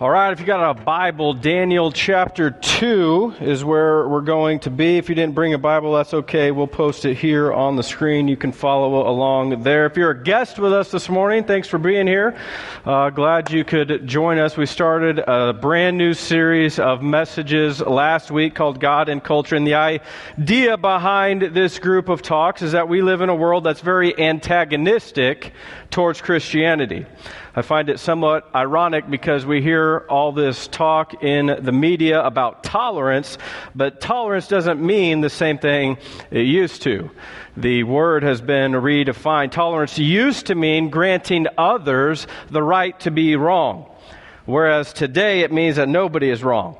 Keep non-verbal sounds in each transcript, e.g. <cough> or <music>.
All right, if you got a Bible, Daniel chapter 2 is where we're going to be. If you didn't bring a Bible, that's okay. We'll post it here on the screen. You can follow along there. If you're a guest with us this morning, thanks for being here. Uh, glad you could join us. We started a brand new series of messages last week called God and Culture. And the idea behind this group of talks is that we live in a world that's very antagonistic towards Christianity. I find it somewhat ironic because we hear all this talk in the media about tolerance, but tolerance doesn't mean the same thing it used to. The word has been redefined. Tolerance used to mean granting others the right to be wrong, whereas today it means that nobody is wrong.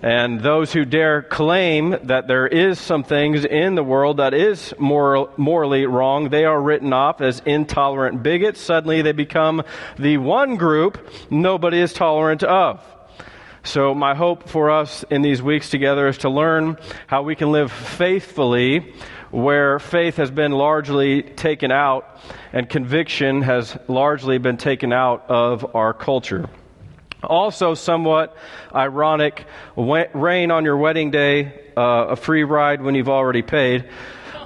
And those who dare claim that there is some things in the world that is moral, morally wrong, they are written off as intolerant bigots. Suddenly they become the one group nobody is tolerant of. So my hope for us in these weeks together is to learn how we can live faithfully where faith has been largely taken out and conviction has largely been taken out of our culture. Also, somewhat ironic, rain on your wedding day, uh, a free ride when you've already paid.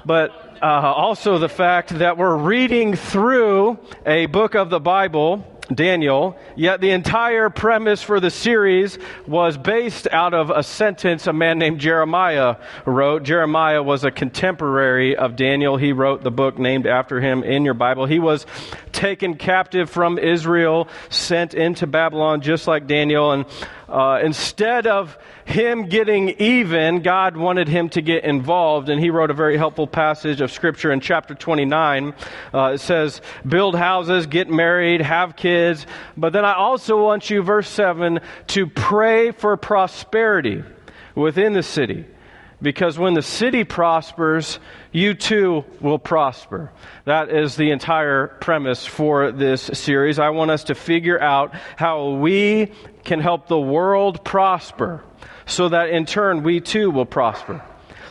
But uh, also the fact that we're reading through a book of the Bible Daniel, yet the entire premise for the series was based out of a sentence a man named Jeremiah wrote. Jeremiah was a contemporary of Daniel. He wrote the book named after him in your Bible. He was taken captive from Israel, sent into Babylon just like Daniel, and uh, instead of him getting even, God wanted him to get involved, and he wrote a very helpful passage of Scripture in chapter 29. Uh, it says, Build houses, get married, have kids, but then I also want you, verse 7, to pray for prosperity within the city. Because when the city prospers, you too will prosper. That is the entire premise for this series. I want us to figure out how we can help the world prosper so that in turn we too will prosper.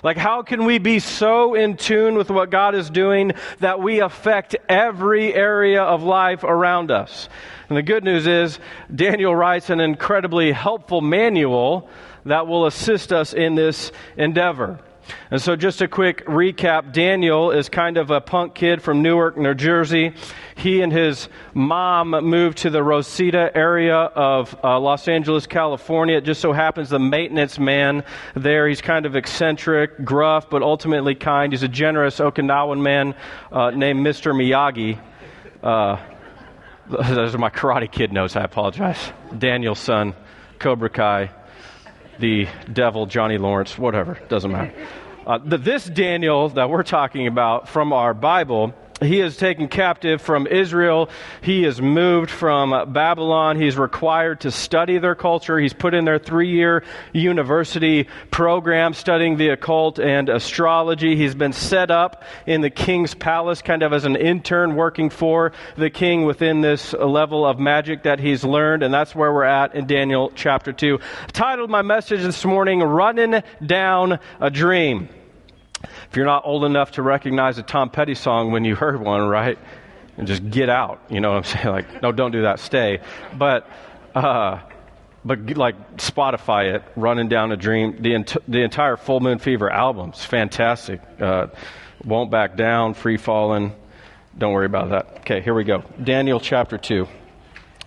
Like, how can we be so in tune with what God is doing that we affect every area of life around us? And the good news is, Daniel writes an incredibly helpful manual that will assist us in this endeavor. And so, just a quick recap Daniel is kind of a punk kid from Newark, New Jersey. He and his mom moved to the Reseda area of uh, Los Angeles, California. It just so happens the maintenance man there, he's kind of eccentric, gruff, but ultimately kind. He's a generous Okinawan man uh, named Mr. Miyagi. Uh, <laughs> those are my Karate Kid notes. I apologize. Daniel's son, Cobra Kai the devil, Johnny Lawrence, whatever, doesn't matter. Uh, the, this Daniel that we're talking about from our Bible he is taken captive from Israel. He is moved from Babylon. He's required to study their culture. He's put in their three year university program studying the occult and astrology. He's been set up in the king's palace, kind of as an intern working for the king within this level of magic that he's learned. And that's where we're at in Daniel chapter 2. I titled my message this morning, Running Down a Dream. If you're not old enough to recognize a Tom Petty song when you heard one, right? And just get out. You know what I'm <laughs> saying? Like, no, don't do that. Stay. But, uh, but like Spotify it, Running Down a Dream, the, ent- the entire Full Moon Fever album's fantastic. Uh, Won't Back Down, Free Falling. Don't worry about that. Okay, here we go. Daniel chapter 2.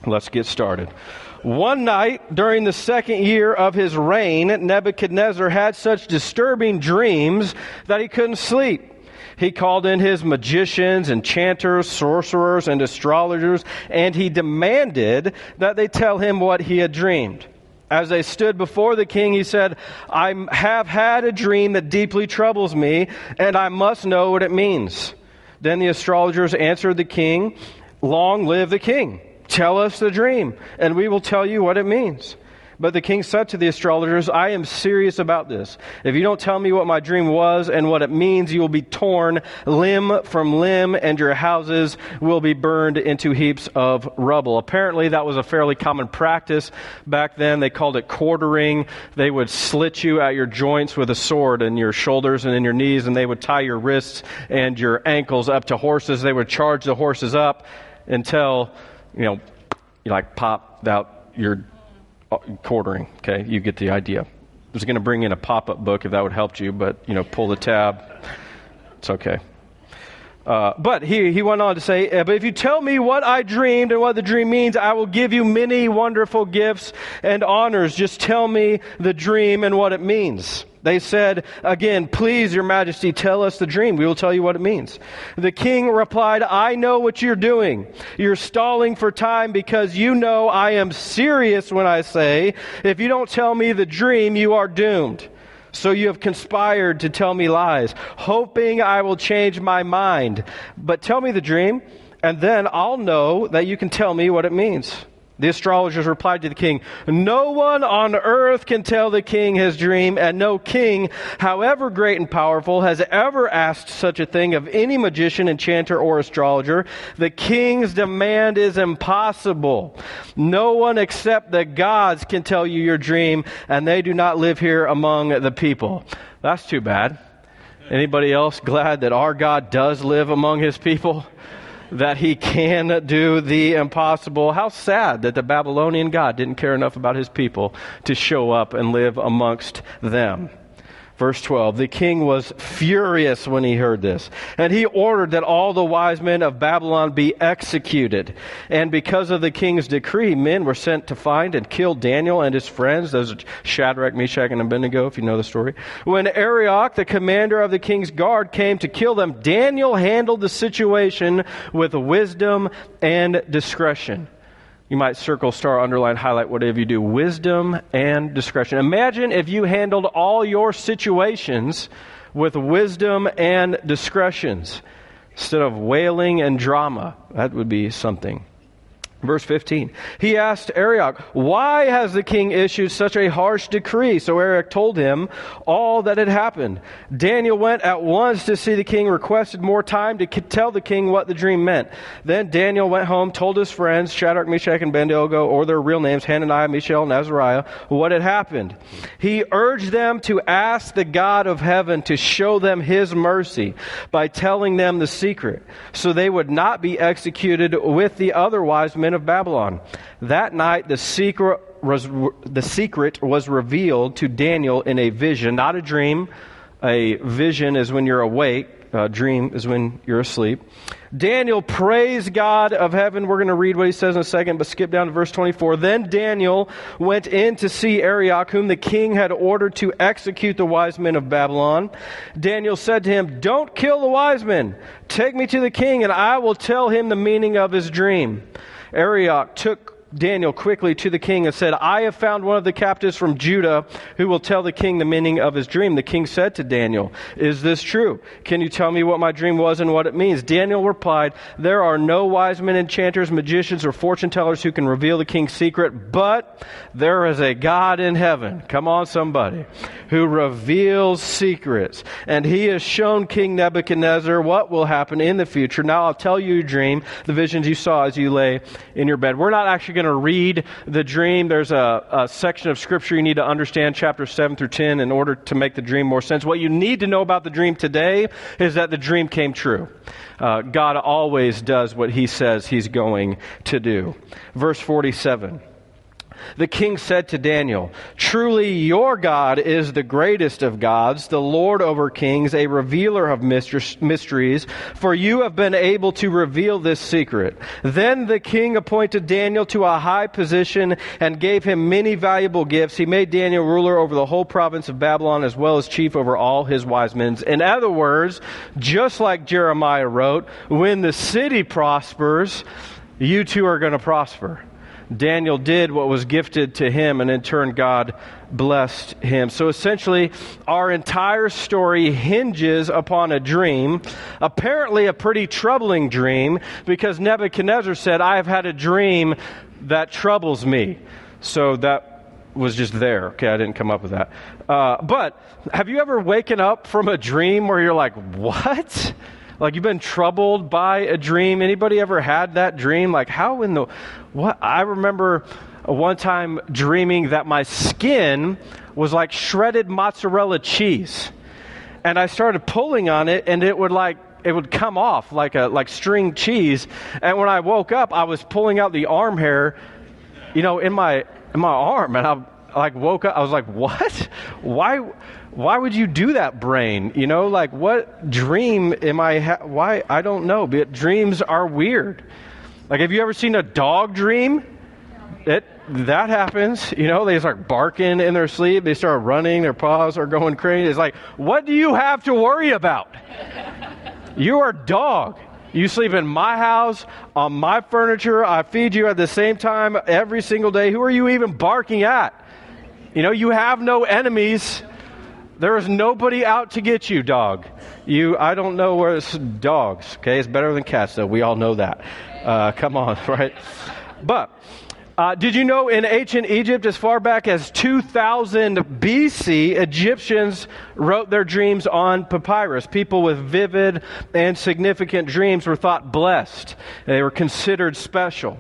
Let's get started. One night during the second year of his reign, Nebuchadnezzar had such disturbing dreams that he couldn't sleep. He called in his magicians, enchanters, sorcerers, and astrologers, and he demanded that they tell him what he had dreamed. As they stood before the king, he said, I have had a dream that deeply troubles me, and I must know what it means. Then the astrologers answered the king, Long live the king. Tell us the dream, and we will tell you what it means. But the king said to the astrologers, I am serious about this. If you don't tell me what my dream was and what it means, you will be torn limb from limb, and your houses will be burned into heaps of rubble. Apparently, that was a fairly common practice back then. They called it quartering. They would slit you at your joints with a sword in your shoulders and in your knees, and they would tie your wrists and your ankles up to horses. They would charge the horses up until you know, you like popped out your uh, quartering. Okay, you get the idea. I was going to bring in a pop up book if that would help you, but, you know, pull the tab. It's okay. Uh, but he, he went on to say, uh, But if you tell me what I dreamed and what the dream means, I will give you many wonderful gifts and honors. Just tell me the dream and what it means. They said, Again, please, your majesty, tell us the dream. We will tell you what it means. The king replied, I know what you're doing. You're stalling for time because you know I am serious when I say, if you don't tell me the dream, you are doomed. So you have conspired to tell me lies, hoping I will change my mind. But tell me the dream, and then I'll know that you can tell me what it means. The astrologers replied to the king, No one on earth can tell the king his dream, and no king, however great and powerful, has ever asked such a thing of any magician, enchanter, or astrologer. The king's demand is impossible. No one except the gods can tell you your dream, and they do not live here among the people. That's too bad. Anybody else glad that our God does live among his people? That he can do the impossible. How sad that the Babylonian God didn't care enough about his people to show up and live amongst them. Verse 12 The king was furious when he heard this, and he ordered that all the wise men of Babylon be executed. And because of the king's decree, men were sent to find and kill Daniel and his friends, those are Shadrach, Meshach, and Abednego, if you know the story. When Arioch, the commander of the king's guard, came to kill them, Daniel handled the situation with wisdom and discretion. You might circle, star, underline, highlight, whatever you do. Wisdom and discretion. Imagine if you handled all your situations with wisdom and discretions instead of wailing and drama. That would be something. Verse 15. He asked Arioch, Why has the king issued such a harsh decree? So Arioch told him all that had happened. Daniel went at once to see the king, requested more time to tell the king what the dream meant. Then Daniel went home, told his friends, Shadrach, Meshach, and Abednego, or their real names, Hananiah, Mishael, and Azariah, what had happened. He urged them to ask the God of heaven to show them his mercy by telling them the secret, so they would not be executed with the other wise men of Babylon. That night, the secret was, the secret was revealed to Daniel in a vision, not a dream. A vision is when you're awake, a dream is when you're asleep. Daniel praised God of heaven. We're going to read what he says in a second, but skip down to verse 24. Then Daniel went in to see Arioch, whom the king had ordered to execute the wise men of Babylon. Daniel said to him, Don't kill the wise men. Take me to the king, and I will tell him the meaning of his dream. Arioch took Daniel quickly to the king and said, I have found one of the captives from Judah who will tell the king the meaning of his dream. The king said to Daniel, Is this true? Can you tell me what my dream was and what it means? Daniel replied, There are no wise men, enchanters, magicians, or fortune tellers who can reveal the king's secret, but there is a God in heaven. Come on, somebody, who reveals secrets. And he has shown King Nebuchadnezzar what will happen in the future. Now I'll tell you a dream, the visions you saw as you lay in your bed. We're not actually going going to read the dream. There's a, a, section of scripture you need to understand, chapter 7 through 10, in order to make the dream more sense. What you need to know about the dream today is that the dream came true. Uh, God always does what he says he's going to do. Verse 47. The king said to Daniel, Truly your God is the greatest of gods, the Lord over kings, a revealer of mysteries, for you have been able to reveal this secret. Then the king appointed Daniel to a high position and gave him many valuable gifts. He made Daniel ruler over the whole province of Babylon as well as chief over all his wise men. In other words, just like Jeremiah wrote, when the city prospers, you too are going to prosper. Daniel did what was gifted to him, and in turn, God blessed him. So essentially, our entire story hinges upon a dream, apparently a pretty troubling dream, because Nebuchadnezzar said, I have had a dream that troubles me. So that was just there. Okay, I didn't come up with that. Uh, but have you ever waken up from a dream where you're like, what? Like you've been troubled by a dream. Anybody ever had that dream? Like how in the what? I remember one time dreaming that my skin was like shredded mozzarella cheese, and I started pulling on it, and it would like it would come off like a like string cheese. And when I woke up, I was pulling out the arm hair, you know, in my in my arm. And I like woke up. I was like, what? Why? Why would you do that, brain? You know, like what dream am I? Ha- why? I don't know. But dreams are weird. Like, have you ever seen a dog dream? It that happens. You know, they start barking in their sleep. They start running. Their paws are going crazy. It's like, what do you have to worry about? You are dog. You sleep in my house, on my furniture. I feed you at the same time every single day. Who are you even barking at? You know, you have no enemies. There is nobody out to get you, dog. You, I don't know where it's dogs. Okay, it's better than cats, though. We all know that. Uh, come on, <laughs> right? But uh, did you know in ancient Egypt, as far back as 2000 BC, Egyptians wrote their dreams on papyrus? People with vivid and significant dreams were thought blessed. They were considered special.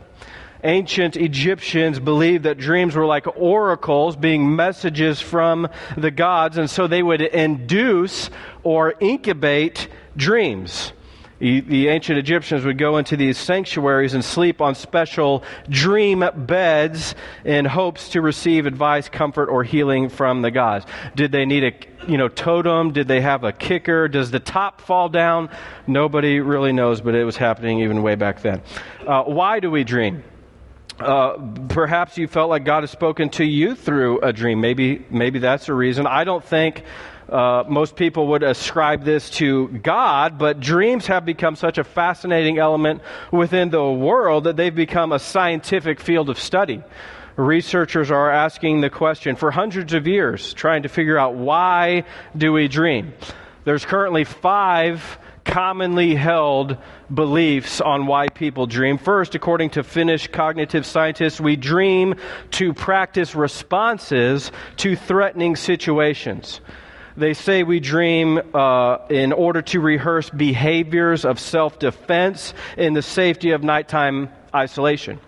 Ancient Egyptians believed that dreams were like oracles, being messages from the gods, and so they would induce or incubate dreams. The ancient Egyptians would go into these sanctuaries and sleep on special dream beds in hopes to receive advice, comfort, or healing from the gods. Did they need a you know totem? Did they have a kicker? Does the top fall down? Nobody really knows, but it was happening even way back then. Uh, why do we dream? Uh, perhaps you felt like God has spoken to you through a dream. Maybe, maybe that's the reason. I don't think uh, most people would ascribe this to God, but dreams have become such a fascinating element within the world that they've become a scientific field of study. Researchers are asking the question for hundreds of years, trying to figure out why do we dream. There's currently five commonly held beliefs on why people dream. First, according to Finnish cognitive scientists, we dream to practice responses to threatening situations. They say we dream uh, in order to rehearse behaviors of self defense in the safety of nighttime isolation.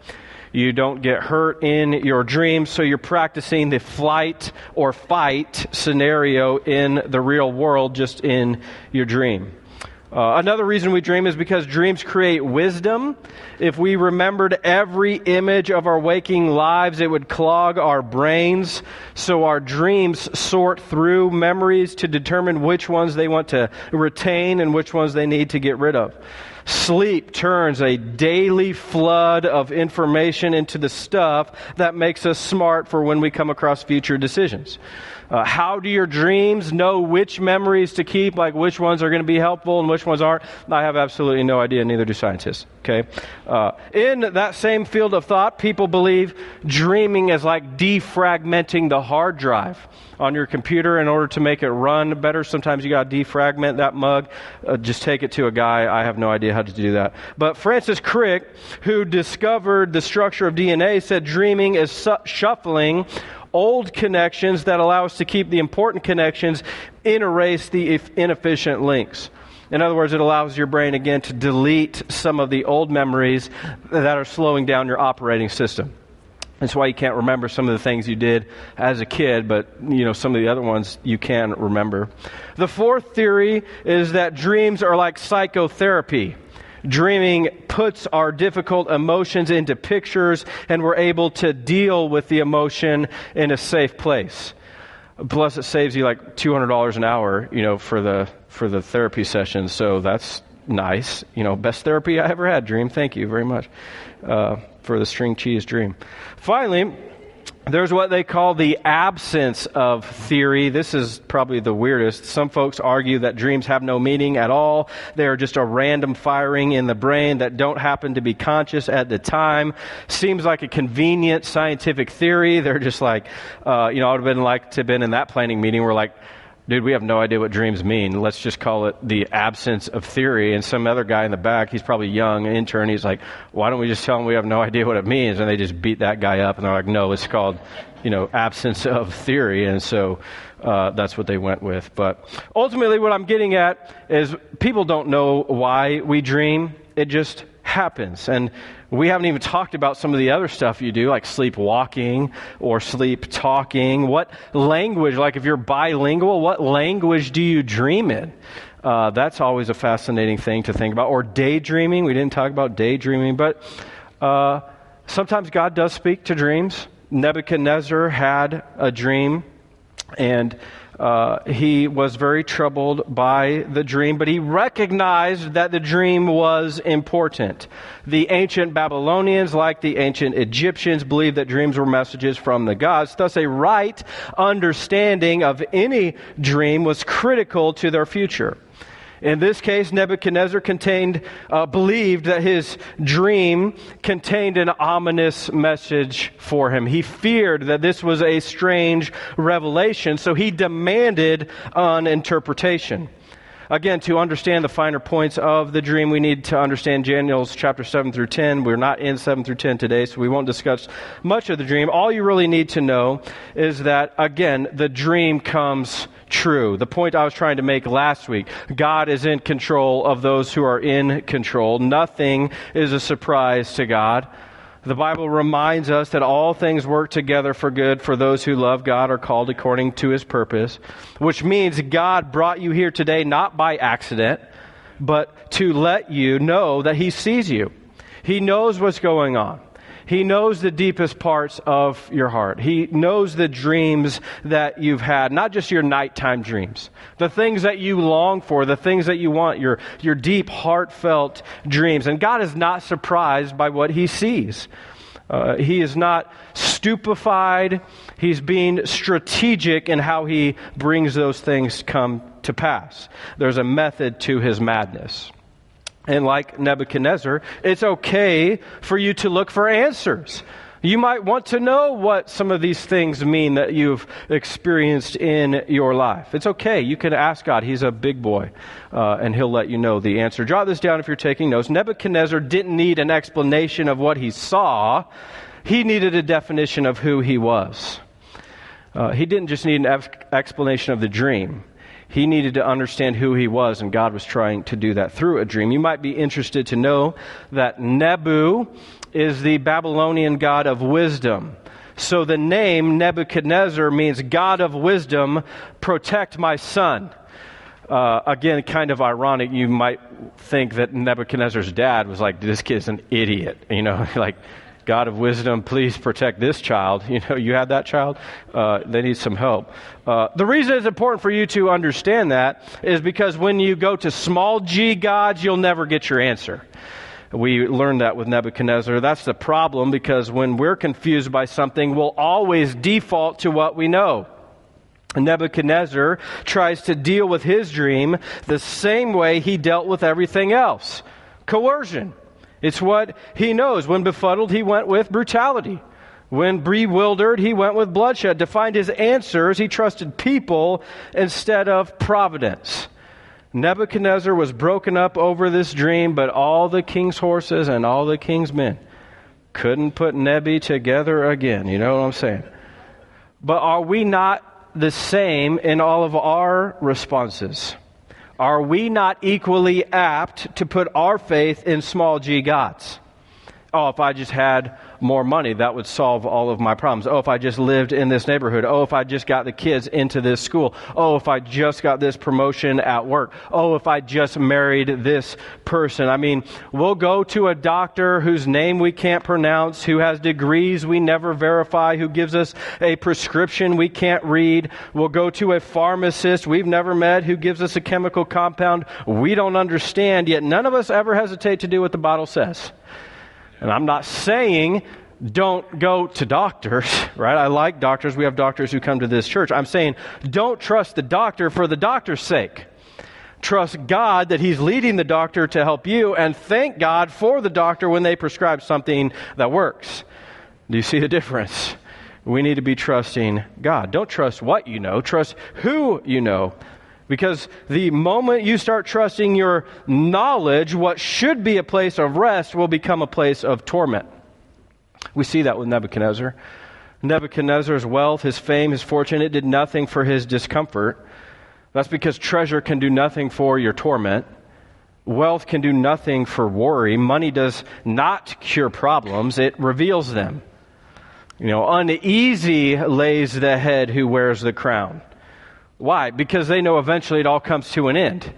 You don't get hurt in your dreams, so you're practicing the flight or fight scenario in the real world, just in your dream. Uh, another reason we dream is because dreams create wisdom. If we remembered every image of our waking lives, it would clog our brains. So our dreams sort through memories to determine which ones they want to retain and which ones they need to get rid of. Sleep turns a daily flood of information into the stuff that makes us smart for when we come across future decisions. Uh, how do your dreams know which memories to keep, like which ones are going to be helpful and which ones aren't? I have absolutely no idea, neither do scientists. Okay? Uh, in that same field of thought, people believe dreaming is like defragmenting the hard drive on your computer in order to make it run better. Sometimes you got to defragment that mug. Uh, just take it to a guy. I have no idea how to do that. But Francis Crick, who discovered the structure of DNA, said dreaming is su- shuffling old connections that allow us to keep the important connections and erase the inefficient links. In other words, it allows your brain again to delete some of the old memories that are slowing down your operating system. That's why you can't remember some of the things you did as a kid, but you know some of the other ones you can remember. The fourth theory is that dreams are like psychotherapy. Dreaming puts our difficult emotions into pictures, and we're able to deal with the emotion in a safe place. Plus, it saves you like two hundred dollars an hour, you know, for the for the therapy sessions. So that's nice. You know, best therapy I ever had. Dream, thank you very much uh, for the string cheese dream. Finally, there's what they call the absence of theory. This is probably the weirdest. Some folks argue that dreams have no meaning at all. They are just a random firing in the brain that don't happen to be conscious at the time. Seems like a convenient scientific theory. They're just like, uh, you know, I would have been like to have been in that planning meeting where like, dude, we have no idea what dreams mean. Let's just call it the absence of theory. And some other guy in the back, he's probably young, intern, he's like, why don't we just tell him we have no idea what it means? And they just beat that guy up and they're like, no, it's called, you know, absence of theory. And so uh, that's what they went with. But ultimately, what I'm getting at is people don't know why we dream. It just happens. And we haven't even talked about some of the other stuff you do, like sleepwalking or sleep talking. What language, like if you're bilingual, what language do you dream in? Uh, that's always a fascinating thing to think about. Or daydreaming. We didn't talk about daydreaming, but uh, sometimes God does speak to dreams. Nebuchadnezzar had a dream, and uh, he was very troubled by the dream, but he recognized that the dream was important. The ancient Babylonians, like the ancient Egyptians, believed that dreams were messages from the gods. Thus, a right understanding of any dream was critical to their future. In this case, Nebuchadnezzar contained, uh, believed that his dream contained an ominous message for him. He feared that this was a strange revelation, so he demanded an interpretation. Again, to understand the finer points of the dream, we need to understand Daniel's chapter 7 through 10. We're not in 7 through 10 today, so we won't discuss much of the dream. All you really need to know is that, again, the dream comes true. The point I was trying to make last week God is in control of those who are in control. Nothing is a surprise to God. The Bible reminds us that all things work together for good for those who love God are called according to his purpose, which means God brought you here today not by accident, but to let you know that he sees you. He knows what's going on. He knows the deepest parts of your heart. He knows the dreams that you've had, not just your nighttime dreams, the things that you long for, the things that you want, your, your deep, heartfelt dreams. And God is not surprised by what He sees. Uh, he is not stupefied. He's being strategic in how he brings those things come to pass. There's a method to his madness. And like Nebuchadnezzar, it's okay for you to look for answers. You might want to know what some of these things mean that you've experienced in your life. It's okay. You can ask God. He's a big boy, uh, and He'll let you know the answer. Jot this down if you're taking notes. Nebuchadnezzar didn't need an explanation of what he saw, he needed a definition of who he was. Uh, he didn't just need an explanation of the dream. He needed to understand who he was, and God was trying to do that through a dream. You might be interested to know that Nebu is the Babylonian god of wisdom. So the name Nebuchadnezzar means God of wisdom, protect my son. Uh, again, kind of ironic. You might think that Nebuchadnezzar's dad was like, this kid's an idiot. You know, <laughs> like, God of wisdom, please protect this child. <laughs> You know, you had that child, uh, they need some help. Uh, the reason it's important for you to understand that is because when you go to small g gods, you'll never get your answer. We learned that with Nebuchadnezzar. That's the problem because when we're confused by something, we'll always default to what we know. Nebuchadnezzar tries to deal with his dream the same way he dealt with everything else coercion. It's what he knows. When befuddled, he went with brutality. When bewildered, he went with bloodshed. To find his answers, he trusted people instead of providence. Nebuchadnezzar was broken up over this dream, but all the king's horses and all the king's men couldn't put Nebi together again. You know what I'm saying? But are we not the same in all of our responses? Are we not equally apt to put our faith in small g gods? Oh, if I just had more money, that would solve all of my problems. Oh, if I just lived in this neighborhood. Oh, if I just got the kids into this school. Oh, if I just got this promotion at work. Oh, if I just married this person. I mean, we'll go to a doctor whose name we can't pronounce, who has degrees we never verify, who gives us a prescription we can't read. We'll go to a pharmacist we've never met who gives us a chemical compound we don't understand, yet none of us ever hesitate to do what the bottle says. And I'm not saying don't go to doctors, <laughs> right? I like doctors. We have doctors who come to this church. I'm saying don't trust the doctor for the doctor's sake. Trust God that He's leading the doctor to help you, and thank God for the doctor when they prescribe something that works. Do you see the difference? We need to be trusting God. Don't trust what you know, trust who you know. Because the moment you start trusting your knowledge, what should be a place of rest will become a place of torment. We see that with Nebuchadnezzar. Nebuchadnezzar's wealth, his fame, his fortune, it did nothing for his discomfort. That's because treasure can do nothing for your torment. Wealth can do nothing for worry. Money does not cure problems, it reveals them. You know, uneasy lays the head who wears the crown. Why? Because they know eventually it all comes to an end.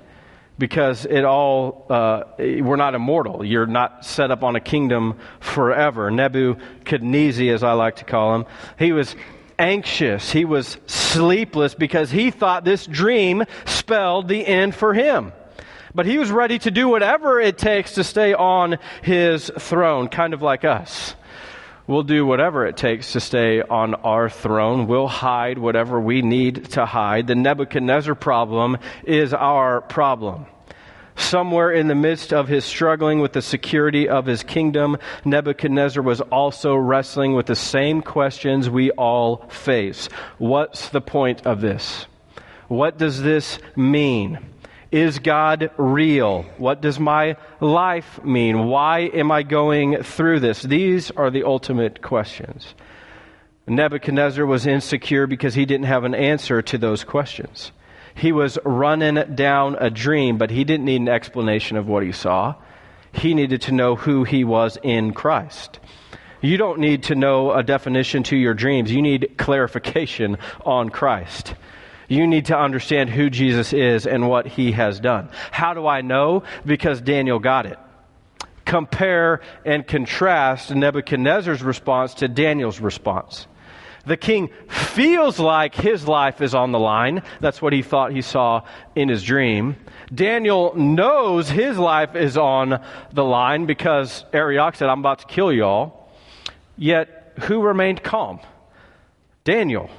because it all uh, we're not immortal. You're not set up on a kingdom forever. Nebuchadnezzar, as I like to call him, he was anxious. He was sleepless because he thought this dream spelled the end for him. But he was ready to do whatever it takes to stay on his throne, kind of like us. We'll do whatever it takes to stay on our throne. We'll hide whatever we need to hide. The Nebuchadnezzar problem is our problem. Somewhere in the midst of his struggling with the security of his kingdom, Nebuchadnezzar was also wrestling with the same questions we all face. What's the point of this? What does this mean? Is God real? What does my life mean? Why am I going through this? These are the ultimate questions. Nebuchadnezzar was insecure because he didn't have an answer to those questions. He was running down a dream, but he didn't need an explanation of what he saw. He needed to know who he was in Christ. You don't need to know a definition to your dreams. You need clarification on Christ. You need to understand who Jesus is and what he has done. How do I know? Because Daniel got it. Compare and contrast Nebuchadnezzar's response to Daniel's response. The king feels like his life is on the line. That's what he thought he saw in his dream. Daniel knows his life is on the line because Arioch said, I'm about to kill y'all. Yet, who remained calm? Daniel.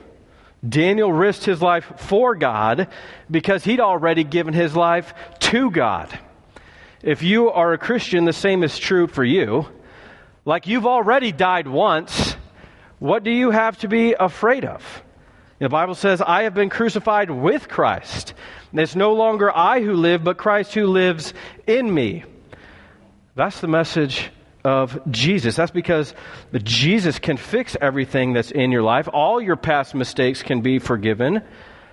Daniel risked his life for God because he'd already given his life to God. If you are a Christian, the same is true for you. Like you've already died once, what do you have to be afraid of? The Bible says, I have been crucified with Christ. And it's no longer I who live, but Christ who lives in me. That's the message of Jesus. That's because Jesus can fix everything that's in your life. All your past mistakes can be forgiven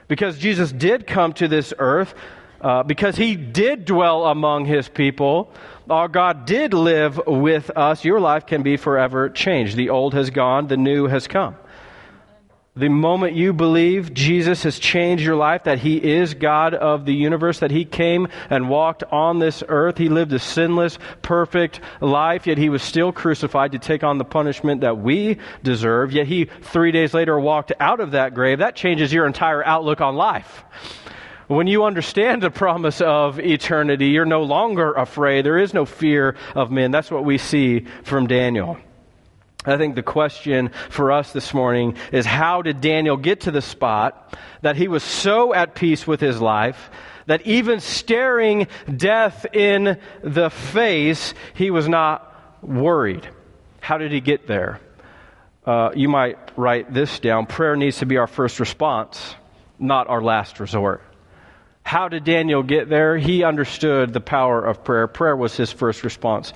because Jesus did come to this earth, uh, because he did dwell among his people. Our God did live with us. Your life can be forever changed. The old has gone, the new has come. The moment you believe Jesus has changed your life, that He is God of the universe, that He came and walked on this earth, He lived a sinless, perfect life, yet He was still crucified to take on the punishment that we deserve, yet He three days later walked out of that grave, that changes your entire outlook on life. When you understand the promise of eternity, you're no longer afraid. There is no fear of men. That's what we see from Daniel. I think the question for us this morning is how did Daniel get to the spot that he was so at peace with his life that even staring death in the face, he was not worried? How did he get there? Uh, you might write this down. Prayer needs to be our first response, not our last resort. How did Daniel get there? He understood the power of prayer. Prayer was his first response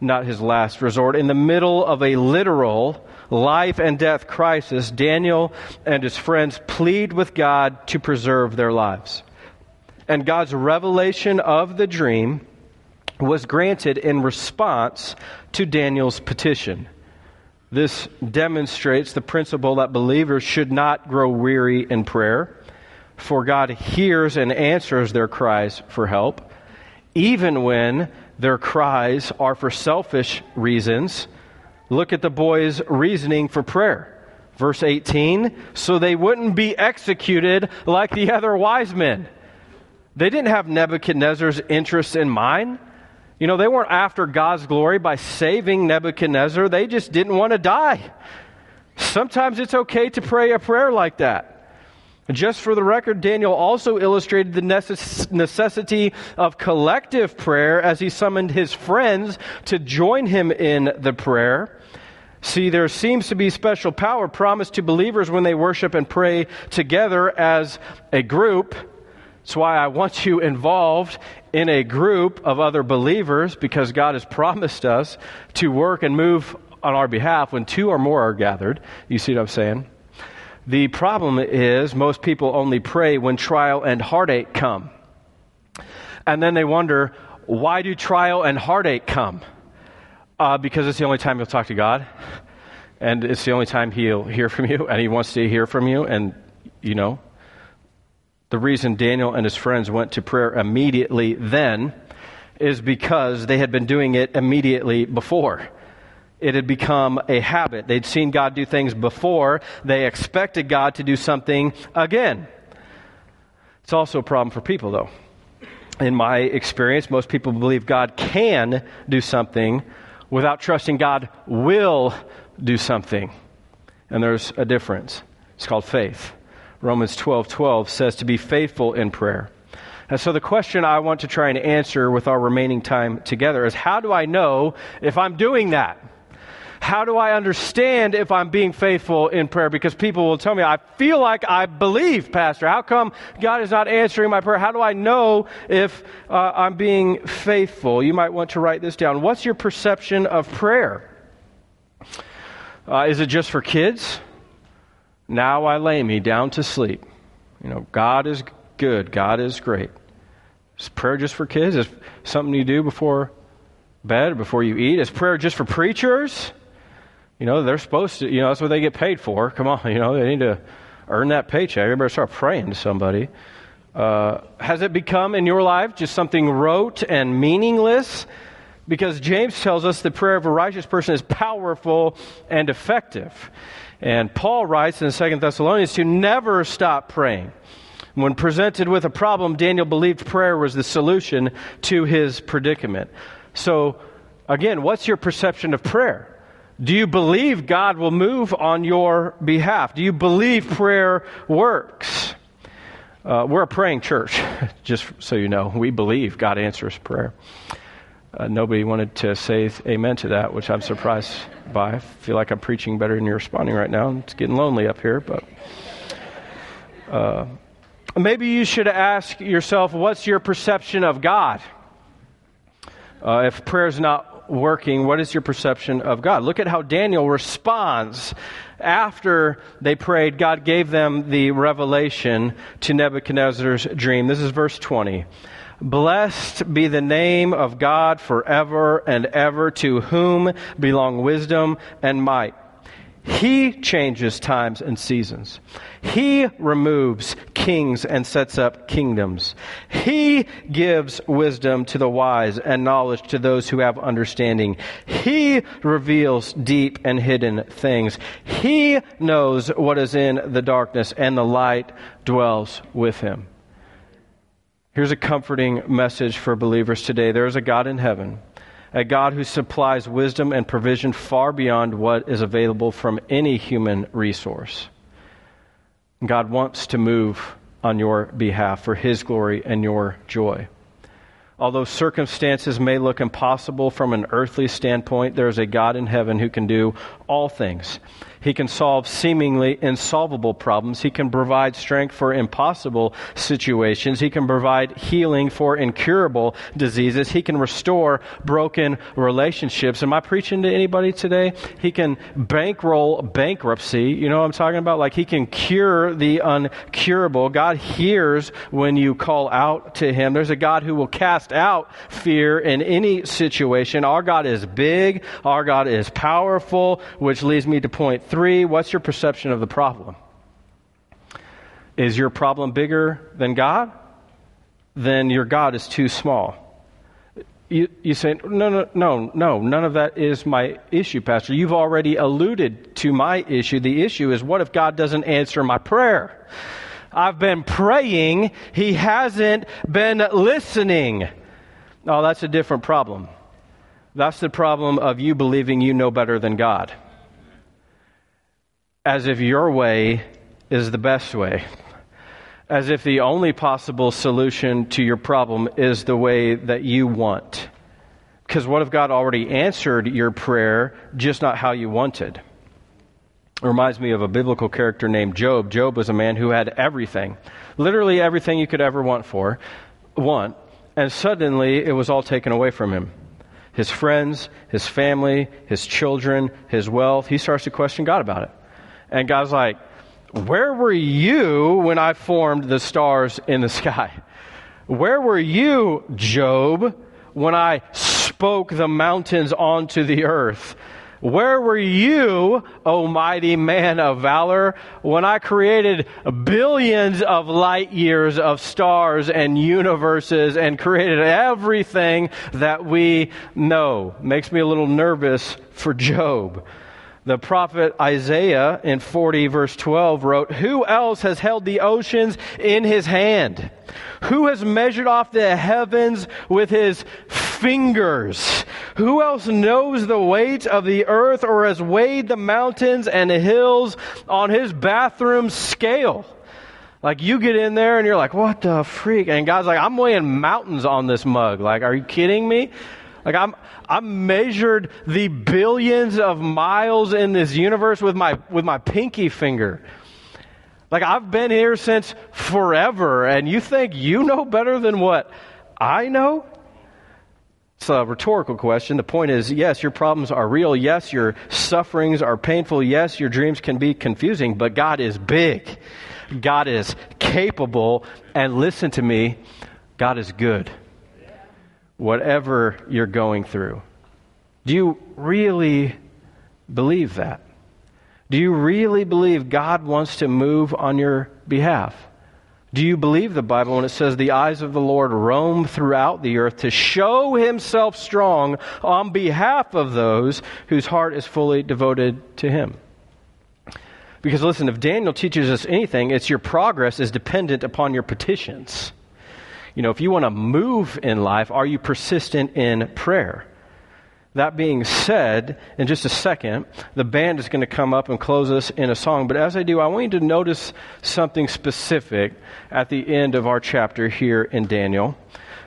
not his last resort. In the middle of a literal life and death crisis, Daniel and his friends plead with God to preserve their lives. And God's revelation of the dream was granted in response to Daniel's petition. This demonstrates the principle that believers should not grow weary in prayer, for God hears and answers their cries for help, even when their cries are for selfish reasons. Look at the boys' reasoning for prayer. Verse 18, so they wouldn't be executed like the other wise men. They didn't have Nebuchadnezzar's interests in mind. You know, they weren't after God's glory by saving Nebuchadnezzar. They just didn't want to die. Sometimes it's okay to pray a prayer like that. Just for the record, Daniel also illustrated the necess- necessity of collective prayer as he summoned his friends to join him in the prayer. See, there seems to be special power promised to believers when they worship and pray together as a group. That's why I want you involved in a group of other believers because God has promised us to work and move on our behalf when two or more are gathered. You see what I'm saying? The problem is most people only pray when trial and heartache come. And then they wonder, why do trial and heartache come? Uh, because it's the only time you'll talk to God. And it's the only time he'll hear from you, and he wants to hear from you. And, you know, The reason Daniel and his friends went to prayer immediately then is because they had been doing it immediately before. It had become a habit. They'd seen God do things before. They expected God to do something again. It's also a problem for people, though. In my experience, most people believe God can do something without trusting God will do something. And there's a difference. It's called faith. Romans 12 12 says to be faithful in prayer. And so the question I want to try and answer with our remaining time together is how do I know if I'm doing that? How do I understand if I'm being faithful in prayer? Because people will tell me, I feel like I believe, Pastor. How come God is not answering my prayer? How do I know if uh, I'm being faithful? You might want to write this down. What's your perception of prayer? Uh, is it just for kids? Now I lay me down to sleep. You know, God is good. God is great. Is prayer just for kids? Is something you do before bed, before you eat? Is prayer just for preachers? You know, they're supposed to, you know, that's what they get paid for. Come on, you know, they need to earn that paycheck. Everybody start praying to somebody. Uh, has it become in your life just something rote and meaningless? Because James tells us the prayer of a righteous person is powerful and effective. And Paul writes in 2 Thessalonians to never stop praying. When presented with a problem, Daniel believed prayer was the solution to his predicament. So, again, what's your perception of prayer? Do you believe God will move on your behalf? Do you believe prayer works? Uh, we're a praying church, <laughs> just so you know. We believe God answers prayer. Uh, nobody wanted to say amen to that, which I'm surprised by. I feel like I'm preaching better than you're responding right now. It's getting lonely up here, but. Uh, maybe you should ask yourself what's your perception of God? Uh, if prayer is not working, what is your perception of God? Look at how Daniel responds after they prayed. God gave them the revelation to Nebuchadnezzar's dream. This is verse 20. Blessed be the name of God forever and ever, to whom belong wisdom and might. He changes times and seasons. He removes kings and sets up kingdoms. He gives wisdom to the wise and knowledge to those who have understanding. He reveals deep and hidden things. He knows what is in the darkness, and the light dwells with him. Here's a comforting message for believers today. There is a God in heaven, a God who supplies wisdom and provision far beyond what is available from any human resource. God wants to move on your behalf for His glory and your joy. Although circumstances may look impossible from an earthly standpoint, there is a God in heaven who can do all things. He can solve seemingly insolvable problems. He can provide strength for impossible situations. He can provide healing for incurable diseases. He can restore broken relationships. Am I preaching to anybody today? He can bankroll bankruptcy. You know what I'm talking about? Like he can cure the uncurable. God hears when you call out to him. There's a God who will cast out fear in any situation. Our God is big. Our God is powerful, which leads me to point three, what's your perception of the problem? Is your problem bigger than God? Then your God is too small. You, you say, no, no, no, no, none of that is my issue, Pastor. You've already alluded to my issue. The issue is what if God doesn't answer my prayer? I've been praying, He hasn't been listening. Oh, that's a different problem. That's the problem of you believing you know better than God as if your way is the best way, as if the only possible solution to your problem is the way that you want. Because what if God already answered your prayer, just not how you wanted? It reminds me of a biblical character named Job. Job was a man who had everything, literally everything you could ever want for, want, and suddenly it was all taken away from him. His friends, his family, his children, his wealth. He starts to question God about it. And God's like, Where were you when I formed the stars in the <laughs> sky? Where were you, Job, when I spoke the mountains onto the earth? Where were you, O mighty man of valor, when I created billions of light years of stars and universes and created everything that we know? Makes me a little nervous for Job. The prophet Isaiah in 40 verse 12 wrote, Who else has held the oceans in his hand? Who has measured off the heavens with his fingers? Who else knows the weight of the earth or has weighed the mountains and the hills on his bathroom scale? Like you get in there and you're like, what the freak? And God's like, I'm weighing mountains on this mug. Like, are you kidding me? Like I'm, I measured the billions of miles in this universe with my, with my pinky finger. Like I've been here since forever, and you think you know better than what I know? It's a rhetorical question. The point is, yes, your problems are real. Yes, your sufferings are painful. Yes, your dreams can be confusing, but God is big. God is capable. And listen to me, God is good whatever you're going through. Do you really believe that? Do you really believe God wants to move on your behalf? Do you believe the Bible when it says the eyes of the Lord roam throughout the earth to show himself strong on behalf of those whose heart is fully devoted to him? Because listen, if Daniel teaches us anything, it's your progress is dependent upon your petitions. You know, if you want to move in life, are you persistent in prayer? That being said, in just a second, the band is going to come up and close us in a song. But as I do, I want you to notice something specific at the end of our chapter here in Daniel.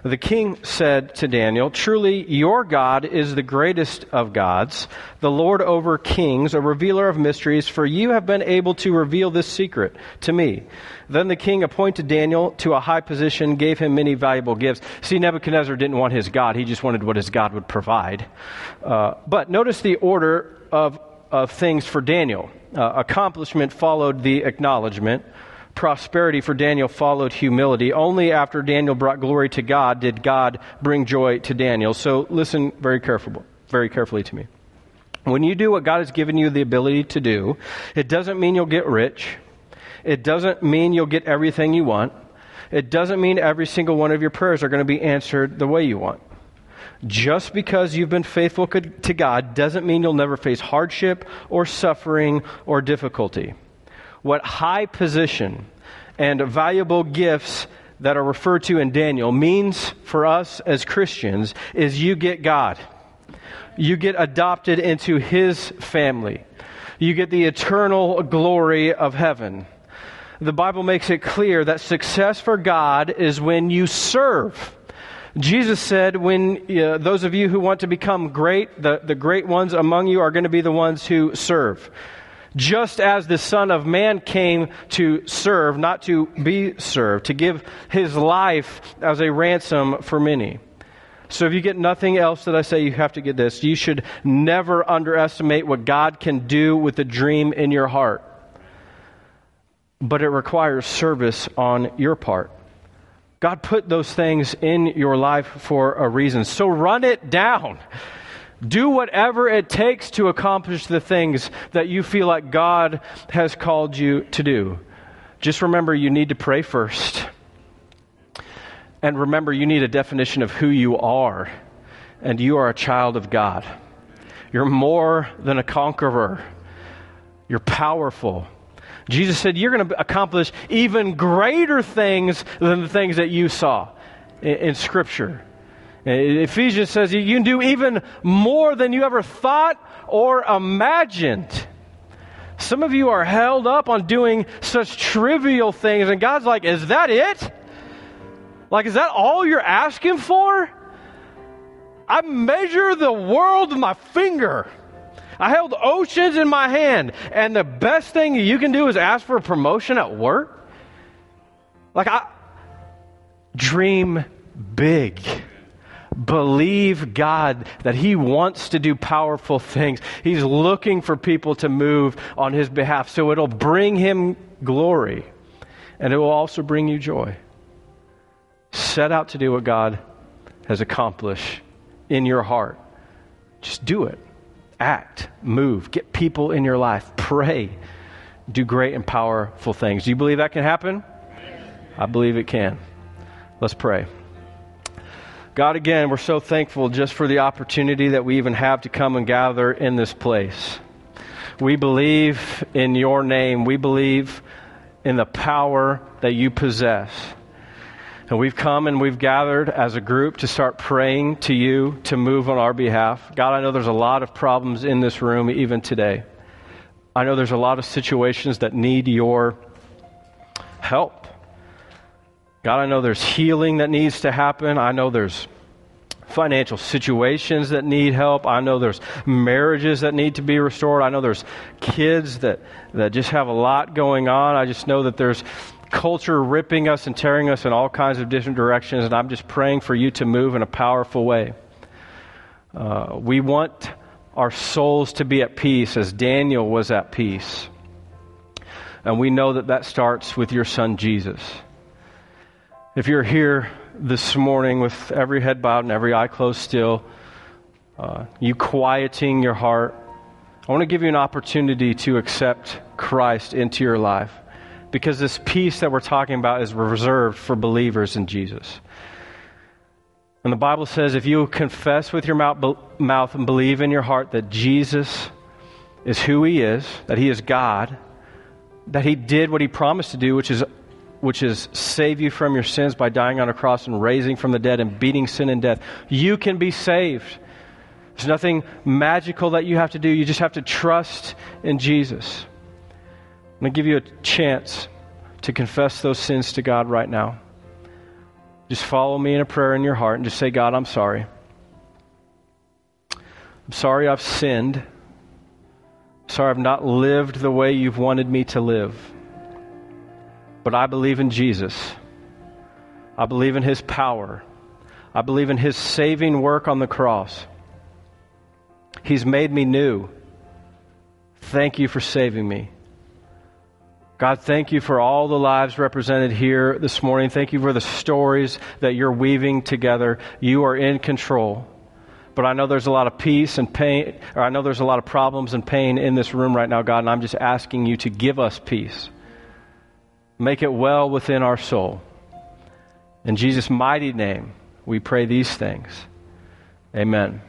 The king said to Daniel, Truly, your God is the greatest of gods, the Lord over kings, a revealer of mysteries, for you have been able to reveal this secret to me. Then the king appointed Daniel to a high position, gave him many valuable gifts. See, Nebuchadnezzar didn't want his God, he just wanted what his God would provide. Uh, but notice the order of, of things for Daniel. Uh, accomplishment followed the acknowledgement prosperity for Daniel followed humility. Only after Daniel brought glory to God did God bring joy to Daniel. So listen very careful, very carefully to me. When you do what God has given you the ability to do, it doesn't mean you'll get rich. It doesn't mean you'll get everything you want. It doesn't mean every single one of your prayers are going to be answered the way you want. Just because you've been faithful to God doesn't mean you'll never face hardship or suffering or difficulty what high position and valuable gifts that are referred to in Daniel means for us as Christians is you get God. You get adopted into His family. You get the eternal glory of heaven. The Bible makes it clear that success for God is when you serve. Jesus said, when uh, those of you who want to become great, the, the great ones among you are going to be the ones who serve just as the Son of Man came to serve, not to be served, to give his life as a ransom for many. So if you get nothing else that I say, you have to get this. You should never underestimate what God can do with the dream in your heart. But it requires service on your part. God put those things in your life for a reason. So run it down. Do whatever it takes to accomplish the things that you feel like God has called you to do. Just remember you need to pray first. And remember, you need a definition of who you are. And you are a child of God. You're more than a conqueror, you're powerful. Jesus said, You're going to accomplish even greater things than the things that you saw in, in Scripture. Uh, Ephesians says you can do even more than you ever thought or imagined. Some of you are held up on doing such trivial things, and God's like, Is that it? Like, is that all you're asking for? I measure the world with my finger. I held oceans in my hand, and the best thing you can do is ask for a promotion at work? Like, I dream big believe God that He wants to do powerful things. He's looking for people to move on His behalf. So it'll bring Him glory and it will also bring you joy. Set out to do what God has accomplished in your heart. Just do it. act, move, get people in your life, pray, do great and powerful things. Do you believe that can happen? I believe it can. Let's pray. God, again, we're so thankful just for the opportunity that we even have to come and gather in this place. We believe in your name. We believe in the power that you possess. And we've come and we've gathered as a group to start praying to you to move on our behalf. God, I know there's a lot of problems in this room even today. I know there's a lot of situations that need your help. God, I know there's healing that needs to happen. I know there's financial situations that need help. I know there's marriages that need to be restored. I know there's kids that, that just have a lot going on. I just know that there's culture ripping us and tearing us in all kinds of different directions, and I'm just praying for you to move in a powerful way. Uh, we want our souls to be at peace as Daniel was at peace. And we know that that starts with your son Jesus. If you're here this morning with every head bowed and every eye closed still, uh, you quieting your heart, I want to give you an opportunity to accept Christ into your life because this peace that we're talking about is reserved for believers in Jesus. And the Bible says if you confess with your mouth and believe in your heart that Jesus is who he is, that he is God, that he did what he promised to do, which is which is save you from your sins by dying on a cross and raising from the dead and beating sin and death, you can be saved. There's nothing magical that you have to do. You just have to trust in Jesus. I'm going to give you a chance to confess those sins to God right now. Just follow me in a prayer in your heart and just say, God, I'm sorry. I'm sorry I've sinned. Sorry I've not lived the way you've wanted me to live. But I believe in Jesus. I believe in his power. I believe in his saving work on the cross. He's made me new. Thank you for saving me. God, thank you for all the lives represented here this morning. Thank you for the stories that you're weaving together. You are in control. But I know there's a lot of peace and pain, or I know there's a lot of problems and pain in this room right now, God, and I'm just asking you to give us peace. Make it well within our soul. In Jesus' mighty name, we pray these things. Amen.